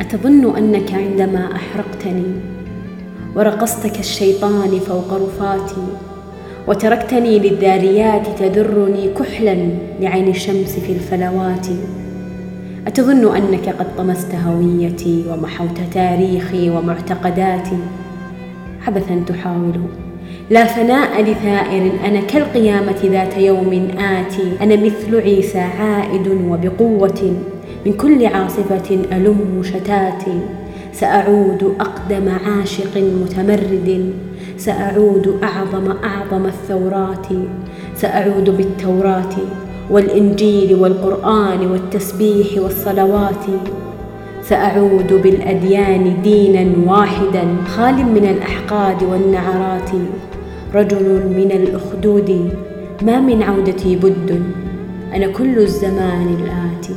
أتظن أنك عندما أحرقتني ورقصت كالشيطان فوق رفاتي وتركتني للذاريات تذرني كحلا لعين الشمس في الفلوات. أتظن أنك قد طمست هويتي ومحوت تاريخي ومعتقداتي. عبثا تحاول. لا فناء لثائر. أنا كالقيامة ذات يوم آتي. أنا مثل عيسى عائد وبقوة. من كل عاصفة ألم شتاتي سأعود أقدم عاشق متمرد. سأعود أعظم أعظم الثورات. سأعود بالتوراة والإنجيل والقرآن والتسبيح والصلوات. سأعود بالأديان دينا واحدا خال من الأحقاد والنعرات. رجل من الأخدود ما من عودتي بد. أنا كل الزمان الآتي.